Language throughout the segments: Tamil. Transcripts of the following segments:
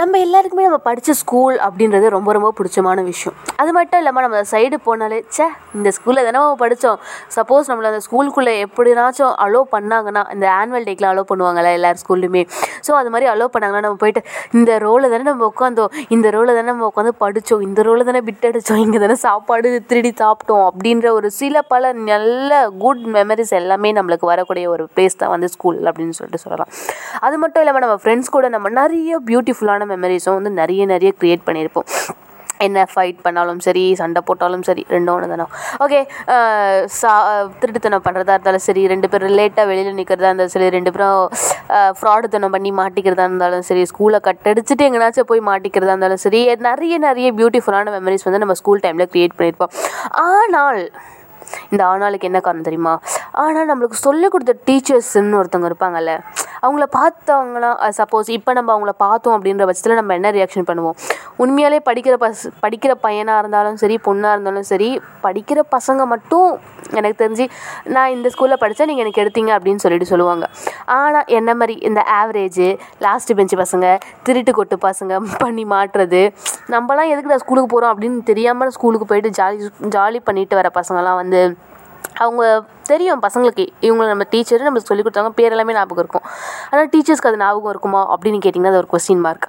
நம்ம எல்லாருக்குமே நம்ம படித்த ஸ்கூல் அப்படின்றது ரொம்ப ரொம்ப பிடிச்சமான விஷயம். அது மட்டும் இல்லாமல் நம்ம சைடு போனாலே சே இந்த ஸ்கூலில் தானே நம்ம படித்தோம் சப்போஸ் நம்மளை அந்த ஸ்கூலுக்குள்ளே எப்படினாச்சும் அலோவ் பண்ணாங்கன்னா இந்த ஆனுவல் டேக்கெலாம் அலோவ் பண்ணுவாங்கல்ல எல்லார் ஸ்கூல்லையுமே ஸோ அது மாதிரி அலோவ் பண்ணாங்கன்னா நம்ம போயிட்டு இந்த ரோவில் தானே நம்ம உட்காந்தோம். இந்த ரோவில் தானே நம்ம உட்காந்து படித்தோம் இந்த ரோவில் தானே பிட் அடித்தோம் இங்கே தானே சாப்பாடு திருடி சாப்பிட்டோம் அப்படின்ற ஒரு சில பல நல்ல குட் மெமரிஸ் எல்லாமே நம்மளுக்கு வரக்கூடிய ஒரு பிளேஸ் தான் வந்து ஸ்கூல் அப்படின்னு சொல்லிட்டு சொல்லலாம். அது மட்டும் இல்லாமல் நம்ம ஃப்ரெண்ட்ஸ் கூட நம்ம நிறைய பியூட்டிஃபுல்லான மெமரிஸும் வந்து நிறைய நிறைய க்ரியேட் பண்ணியிருப்போம். என்ன ஃபைட் பண்ணாலும் சரி சண்டை போட்டாலும் சரி ரெண்டும் ஒன்று தானே ஓகே சா திருட்டுத்தனம் பண்ணுறதா இருந்தாலும் சரி ரெண்டு பேரும் லேட்டாக வெளியில் நிற்கிறதா இருந்தாலும் சரி ரெண்டு பேரும் ஃப்ராடுத்தனம் பண்ணி மாட்டிக்கிறதா இருந்தாலும் சரி ஸ்கூலை கட்டடிச்சிட்டு எங்கேனாச்சும் போய் மாட்டிக்கிறதா இருந்தாலும் சரி நிறைய நிறைய பியூட்டிஃபுல்லான மெமரிஸ் வந்து நம்ம ஸ்கூல் டைமில் க்ரியேட் பண்ணியிருப்போம். ஆனால் இந்த ஆனாளுக்கு என்ன காரணம் தெரியுமா? ஆனால் நம்மளுக்கு சொல்லிக் கொடுத்த டீச்சர்ஸ்ன்னு ஒருத்தவங்க இருப்பாங்கல்ல அவங்கள பார்த்தவங்களாம் சப்போஸ் இப்போ நம்ம அவங்கள பார்த்தோம் அப்படின்ற பட்சத்தில் நம்ம என்ன ரியாக்ஷன் பண்ணுவோம்? உண்மையாலே படிக்கிற பஸ் படிக்கிற பையனாக இருந்தாலும் சரி பொண்ணாக இருந்தாலும் சரி படிக்கிற பசங்க மட்டும் எனக்கு தெரிஞ்சு நான் இந்த ஸ்கூலில் படித்தேன் நீங்கள் எனக்கு எடுத்தீங்க அப்படின்னு சொல்லிட்டு சொல்லுவாங்க. ஆனால் என்ன மாதிரி இந்த ஆவரேஜு லாஸ்ட் பெஞ்சு பசங்க திருட்டு கொட்டு பசங்க பண்ணி மாட்டுறது நம்மலாம் எதுக்கு நான் ஸ்கூலுக்கு போகிறோம் அப்படின்னு தெரியாமல் ஸ்கூலுக்கு போயிட்டு ஜாலி ஜாலி பண்ணிட்டு வர பசங்கலாம் வந்து அவங்க தெரியும் பசங்களுக்கு இவங்களை நம்ம டீச்சர் நம்மளுக்கு சொல்லி கொடுத்தாங்க பேர் எல்லாமே ஞாபகம் இருக்கும். ஆனால் டீச்சர்ஸ்க்கு அது ஞாபகம் இருக்குமா அப்படின்னு கேட்டிங்கன்னா அது ஒரு கொஸ்டின் மார்க்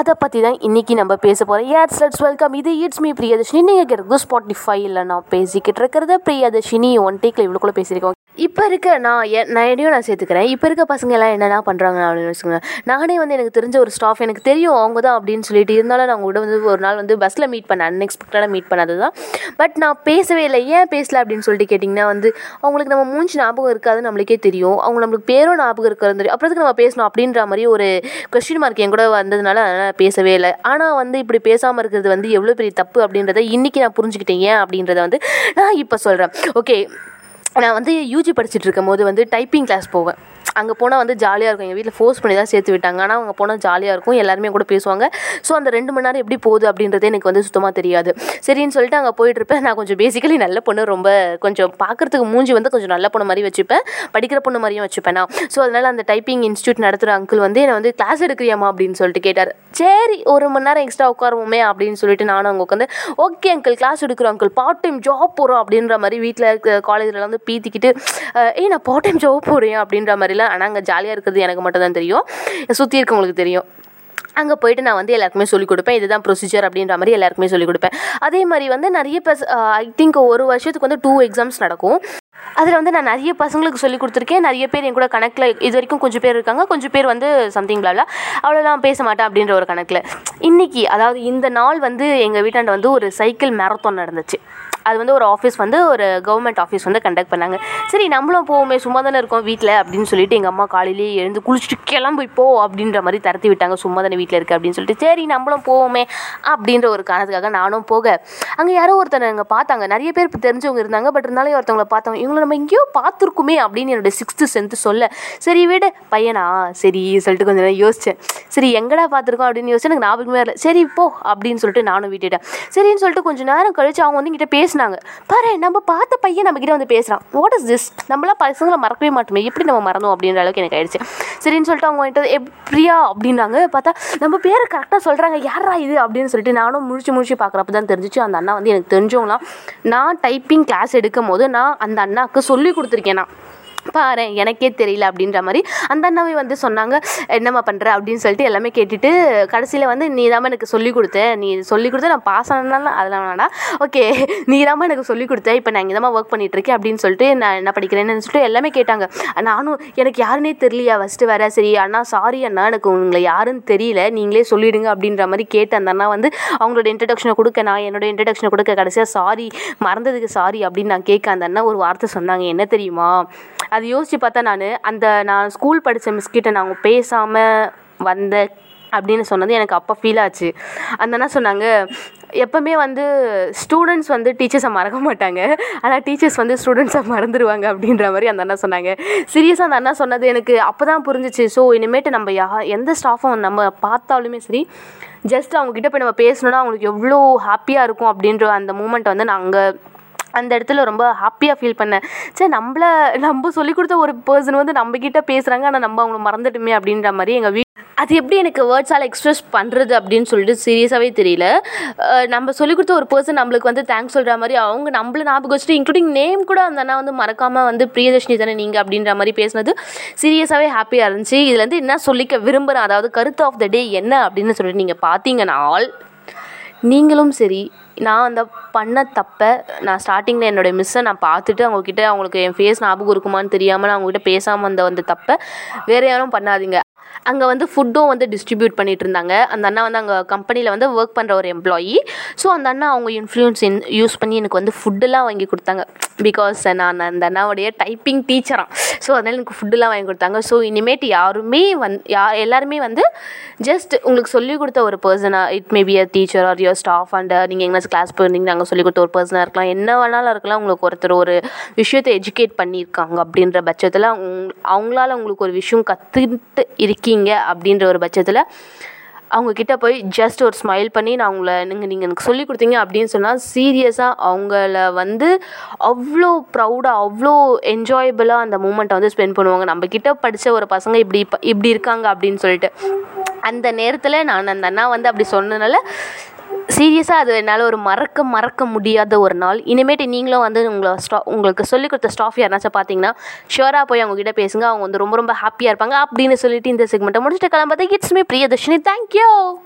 அதை பற்றி தான் இன்றைக்கி நம்ம பேச போகிறோம் ஏட்ஸ் லெட்ஸ் வெல்கம் இது இட்ஸ் மீ பிரியதர்ஷினி. நீங்கள் கேட்குறது ஸ்பாட்டிஃபை இல்லை நான் பேசிக்கிட்டு இருக்கிறத. பிரியதர்ஷினி ஒன் டேக்கில் இவ்வளோ கூட பேசியிருக்கோம். இப்போ இருக்க நான் என் நான் என்னையும் நான் சேர்த்துக்கிறேன். இப்போ இருக்க பசங்க எல்லாம் என்னென்ன பண்ணுறாங்க அப்படின்னு வச்சுக்கோங்க. நானே வந்து எனக்கு தெரிஞ்ச ஒரு ஸ்டாஃப் எனக்கு தெரியும் அவங்க தான் அப்படின்னு சொல்லிட்டு இருந்தாலும் நான் கூட வந்து ஒரு நாள் வந்து பஸ்ஸில் மீட் பண்ணேன். அன்எக்ஸ்பெக்டடாக மீட் பண்ணது தான் பட் நான் பேசவே இல்லை. ஏன் பேசல அப்படின்னு சொல்லிட்டு கேட்டிங்கன்னா வந்து அவங்களுக்கு நம்ம மூஞ்சி ஞாபகம் இருக்காது நம்மளுக்கே தெரியும். அவங்க நம்மளுக்கு பேரும் ஞாபகம் இருக்கிறது தெரியும் அப்புறத்துக்கு நம்ம பேசணும் அப்படின்ற மாதிரி ஒரு கொஸ்டின் மார்க் என் கூட வந்ததுனால அதனால் பேசவே இல்லை. ஆனால் வந்து இப்படி பேசாமல் இருக்கிறது வந்து எவ்வளோ பெரிய தப்பு அப்படின்றத இன்றைக்கி நான் புரிஞ்சுக்கிட்டேன். ஏன் அப்படின்றத வந்து நான் இப்போ சொல்கிறேன் ஓகே நான் வந்து யூஜி படிச்சுட்டு இருக்கும் போது வந்து டைப்பிங் கிளாஸ் போவேன். அங்கே போனால் வந்து ஜாலியாக இருக்கும். எங்கள் வீட்டில் ஃபோர்ஸ் பண்ணி தான் சேர்த்து விட்டாங்க. ஆனால் அங்கே போனால் ஜாலியாக இருக்கும். எல்லாருமே கூட பேசுவாங்க. ஸோ அந்த ரெண்டு மணி நேரம் எப்படி போகுது அப்படின்றதே எனக்கு வந்து சுத்தமாக தெரியாது. சரின்னு சொல்லிட்டு அங்கே போயிட்டு இருப்பேன். நான் கொஞ்சம் பேசிக்கலி நல்ல பொண்ணு ரொம்ப கொஞ்சம் பார்க்குறதுக்கு மூஞ்சி வந்து கொஞ்சம் நல்ல பொண்ணு மாதிரி வச்சுப்பேன். படிக்கிற பொண்ணு மாதிரியும் வச்சுப்பேன் நான். ஸோ அதனால் அந்த டைப்பிங் இன்ஸ்டியூட் நடத்துகிற அங்கிள் வந்து என்னை வந்து கிளாஸ் எடுக்கிறியாமா அப்படின்னு சொல்லிட்டு கேட்டார். சரி ஒரு மணி நேரம் எக்ஸ்ட்ரா உட்காருவோமே அப்படின்னு சொல்லிட்டு நானும் அங்கே உட்காந்து ஓகே அங்கிள் கிளாஸ் எடுக்கிறோம் அங்கிள் பார்ட் டைம் ஜாப் போகிறோம் அப்படின்ற மாதிரி வீட்டில் காலேஜில் வந்து பீத்திக்கிட்டு ஏய் நான் பார்ட் டைம் ஜாப் போகிறேன் அப்படின்ற மாதிரிலாம் ஆனால் அங்கே ஜாலியாக இருக்கிறது எனக்கு மட்டும் தான் தெரியும் சுற்றி இருக்கவங்களுக்கு தெரியும். அங்கே போயிட்டு நான் வந்து எல்லாருக்குமே சொல்லிக் கொடுப்பேன். இதுதான் ப்ரொசீஜர் அப்படின்ற மாதிரி எல்லாருக்குமே சொல்லிக் கொடுப்பேன். அதே மாதிரி வந்து நிறைய பஸ் ஐ திங்க் ஒரு வருஷத்துக்கு வந்து டூ எக்ஸாம்ஸ் நடக்கும். அதில் வந்து நான் நிறைய பசங்களுக்கு சொல்லி கொடுத்துருக்கேன். நிறைய பேர் என் கூட கணக்கில் இது வரைக்கும் கொஞ்சம் பேர் இருக்காங்க. கொஞ்சம் பேர் வந்து சம்திங் பிளாவில் அவ்வளோலாம் பேச மாட்டேன் அப்படின்ற ஒரு கணக்கில் இன்னைக்கு அதாவது இந்த நாள் வந்து எங்கள் வீட்டாண்ட வந்து ஒரு சைக்கிள் மேரத்தான் நடந்துச்சு. அது வந்து ஒரு ஆஃபீஸ் வந்து ஒரு கவர்மெண்ட் ஆஃபீஸ் வந்து கண்டக்ட் பண்ணாங்க. சரி நம்மளும் போவோமே சும்மா தானே இருக்கோம் வீட்டில் அப்படின்னு சொல்லிட்டு எங்கள் அம்மா காலையிலேயே எழுந்து குளிச்சுட்டு கிளம்பி போ அப்படின்ற மாதிரி தரத்தி விட்டாங்க. சும்மா தானே வீட்டில் இருக்குது அப்படின்னு சொல்லிட்டு சரி நம்மளும் போவோமே அப்படின்ற ஒரு காரணத்துக்காக நானும் போக. அங்கே யாரோ ஒருத்தர் அங்கே பார்த்தாங்க. நிறைய பேர் தெரிஞ்சவங்க இருந்தாங்க. பட் இருந்தாலும் ஒருத்தவங்களை பார்த்தவங்க இவங்களை நம்ம எங்கேயோ பார்த்துருக்குமே அப்படின்னு என்னோட சிக்ஸ்த்து சென்த்து சொல்ல சரி விடு பையனா? சரி சொல்லிட்டு கொஞ்சம் நேரம் யோசித்தேன் சரி எங்கடா பார்த்துருக்கோம்? அப்படின்னு யோசிச்சு எனக்கு ஞாபகமே இல்லை சரி போ அப்படின்னு சொல்லிட்டு நானும் விட்டுட்டேன். சரின்னு சொல்லிட்டு கொஞ்சம் நேரம் கழிச்சு அவங்க வந்து என்கிட்ட பேசினாங்க. பாரு நம்ம பார்த்த பையன் நம்ம வந்து பேசுகிறான் வாட் இஸ் திஸ் நம்மளாம் பசங்களை மறக்கவே மாட்டோமே. எப்படி நம்ம மறந்தோம் அப்படின்ற அளவுக்கு எனக்கு ஆயிடுச்சு. சரின்னு சொல்லிட்டு அவங்க வந்துட்டு எப்படியா அப்படின்னாங்க. பார்த்தா நம்ம பேரை கரெக்டாக சொல்கிறாங்க யாரா இது? அப்படின்னு சொல்லிட்டு நானும் முழிச்சு முழிச்சு பார்க்குறப்ப தான் தெரிஞ்சிச்சு. அந்த அண்ணா வந்து எனக்கு தெரிஞ்சவங்களாம் நான் டைப்பிங் கிளாஸ் எடுக்கும் போது நான் அந்த அண்ணாவுக்கு சொல்லி கொடுத்துருக்கேன் நான். பாரு எனக்கே தெரியல அப்படின்ற மாதிரி அந்த அண்ணாவே வந்து சொன்னாங்க என்னம்மா பண்ணுற அப்படின்னு சொல்லிட்டு எல்லாமே கேட்டுட்டு கடைசியில் வந்து நீ தான் எனக்கு சொல்லிக் கொடுத்த நீ சொல்லிக் கொடுத்த நான் பாஸ் ஆனால் அதெல்லாம் வேணாம் ஓகே நீ தான் எனக்கு சொல்லிக் கொடுத்த இப்போ நான் இங்கே தான் ஒர்க் பண்ணிகிட்ருக்கேன் அப்படின்னு சொல்லிட்டு நான் என்ன படிக்கிறேன்னு சொல்லிட்டு எல்லாமே கேட்டாங்க. நானும் எனக்கு யாருன்னே தெரியலையா ஃபஸ்ட்டு வேற சரி அண்ணா சாரி அண்ணா எனக்கு உங்களை யாருன்னு தெரியல நீங்களே சொல்லிடுங்க அப்படின்ற மாதிரி கேட்டு அந்த அண்ணா வந்து அவங்களோட இன்ட்ரடக்ஷனை கொடுக்க நான் என்னோட இன்ட்ரடக்ஷனை கொடுக்க கடைசியாக சாரி மறந்ததுக்கு சாரி அப்படின்னு நான் கேட்க அந்த அண்ணா ஒரு வார்த்தை சொன்னாங்க. என்ன தெரியுமா? அது யோசித்து பார்த்தா நான் அந்த நான் ஸ்கூல் படித்த மிஸ்கிட்ட நான் அவங்க பேசாமல் வந்த அப்படின்னு சொன்னது எனக்கு அப்போ ஃபீல் ஆச்சு. அந்த அண்ணா சொன்னாங்க எப்போவுமே வந்து ஸ்டூடெண்ட்ஸ் வந்து டீச்சர்ஸை மறக்க மாட்டாங்க. ஆனால் டீச்சர்ஸ் வந்து ஸ்டூடெண்ட்ஸை மறந்துடுவாங்க அப்படின்ற மாதிரி அந்த அண்ணா சொன்னாங்க. சீரியஸாக அந்த அண்ணா சொன்னது எனக்கு அப்போ தான் புரிஞ்சிச்சு. ஸோ இனிமேட்டு நம்ம யா எந்த ஸ்டாஃபும் நம்ம பார்த்தாலுமே சரி ஜஸ்ட் அவங்கக்கிட்ட போய் நம்ம பேசணுன்னா அவங்களுக்கு எவ்வளோ ஹாப்பியாக இருக்கும் அப்படின்ற அந்த மூமெண்ட்டை வந்து நான் அங்கே அந்த இடத்துல ரொம்ப ஹாப்பியாக ஃபீல் பண்ணேன். சரி நம்மள நம்ம சொல்லிக் கொடுத்த ஒரு பர்சன் வந்து நம்மக்கிட்ட பேசுகிறாங்க ஆனால் நம்ம அவங்கள மறந்துட்டுமே அப்படின்ற மாதிரி எங்கள் வீ அது எப்படி எனக்கு வேர்ட்ஸால் எக்ஸ்ப்ரெஸ் பண்ணுறது அப்படின்னு சொல்லிட்டு சீரியஸாகவே தெரியல. நம்ம சொல்லிக் கொடுத்த ஒரு பர்சன் நம்மளுக்கு வந்து தேங்க்ஸ் சொல்கிற மாதிரி அவங்க நம்மள ஞாபகம் வச்சுட்டு இன்க்ளூடிங் நேம் கூட அந்த அண்ணா வந்து மறக்காமல் வந்து பிரியதர்ஷினி தானே நீங்கள் அப்படின்ற மாதிரி பேசினது சீரியஸாகவே ஹாப்பியாக இருந்துச்சு. இதுலேருந்து என்ன சொல்லிக்க விரும்புகிறேன் அதாவது கருத்து ஆஃப் த டே என்ன அப்படின்னு சொல்லிட்டு நீங்கள் பார்த்தீங்கன்னா ஆல் நீங்களும் சரி நான் அந்த பண்ண தப்பை நான் ஸ்டார்டிங்கில் என்னோடய மிஸ்ஸை நான் பார்த்துட்டு அவங்கக்கிட்ட அவங்களுக்கு என் ஃபேஸ் ஞாபகம் இருக்குமான்னு தெரியாமல் நான் அவங்ககிட்ட பேசாமல் வந்த அந்த தப்பை வேறு யாரும் பண்ணாதீங்க. அங்கே வந்து ஃபுட்டும் வந்து டிஸ்ட்ரிபியூட் பண்ணிட்டு இருந்தாங்க அந்த அண்ணா வந்து அங்கே கம்பெனியில் வந்து ஒர்க் பண்ணுற ஒரு எம்ப்ளாயி ஸோ அந்த அண்ணா அவங்க இன்ஃப்ளூயன்ஸ் யூஸ் பண்ணி எனக்கு வந்து ஃபுட்டெல்லாம் வாங்கி கொடுத்தாங்க. பிகாஸ் நான் அந்த அண்ணாவுடைய டைப்பிங் டீச்சராக ஸோ அதனால் எனக்கு ஃபுட்டெல்லாம் வாங்கி கொடுத்தாங்க. ஸோ இனிமேட்டு யாருமே வந் யா எல்லாருமே வந்து ஜஸ்ட் உங்களுக்கு சொல்லிக் கொடுத்த ஒரு பர்சனாக it may be a teacher or your staff and uh, நீங்கள் எங்கேயாச்சும் கிளாஸ் போயிருந்தீங்க நாங்கள் சொல்லிக் கொடுத்த ஒரு பர்சனாக இருக்கலாம். என்ன வேணாலும் இருக்கலாம். உங்களுக்கு ஒருத்தர் ஒரு விஷயத்தை எஜுகேட் பண்ணியிருக்காங்க அப்படின்ற பட்சத்தில் அவங்க அவங்களால உங்களுக்கு ஒரு விஷயம் கற்றுக்கிட்டு இருக்கீங்க அப்படின்ற ஒரு பட்சத்தில் அவங்கக்கிட்ட போய் ஜஸ்ட் ஒரு ஸ்மைல் பண்ணி நான் உங்களை நீங்கள் நீங்கள் எனக்கு சொல்லி கொடுத்தீங்க அப்படின்னு சொன்னால் சீரியஸாக அவங்கள வந்து அவ்வளோ ப்ரௌடாக அவ்வளோ என்ஜாயபிளாக அந்த மூமெண்ட்டை வந்து ஸ்பெண்ட் பண்ணுவாங்க. நம்மக்கிட்ட படித்த ஒரு பசங்க இப்படி இப்போ இப்படி இருக்காங்க அப்படின்னு சொல்லிட்டு. அந்த நேரத்தில் நான் அந்த அண்ணா வந்து அப்படி சொன்னதுனால சீரியஸாக அது என்னால் ஒரு மறக்க மறக்க முடியாத ஒரு நாள். இனிமேட்டு நீங்களும் வந்து உங்களை ஸ்டா உங்களுக்கு சொல்லிக் கொடுத்த ஸ்டாஃப் யாருனாச்சும் பார்த்தீங்கன்னா ஷுவராக போய் அவங்ககிட்ட பேசுங்க. அவங்க வந்து ரொம்ப ரொம்ப ஹாப்பியாக இருப்பாங்க. அப்படின்னு சொல்லிட்டு இந்த செக்மெண்ட்டை முடிச்சுட்டு கிளம்புறதுக்கு இட்ஸ் மீ பிரியதர்ஷினி தேங்க்யூ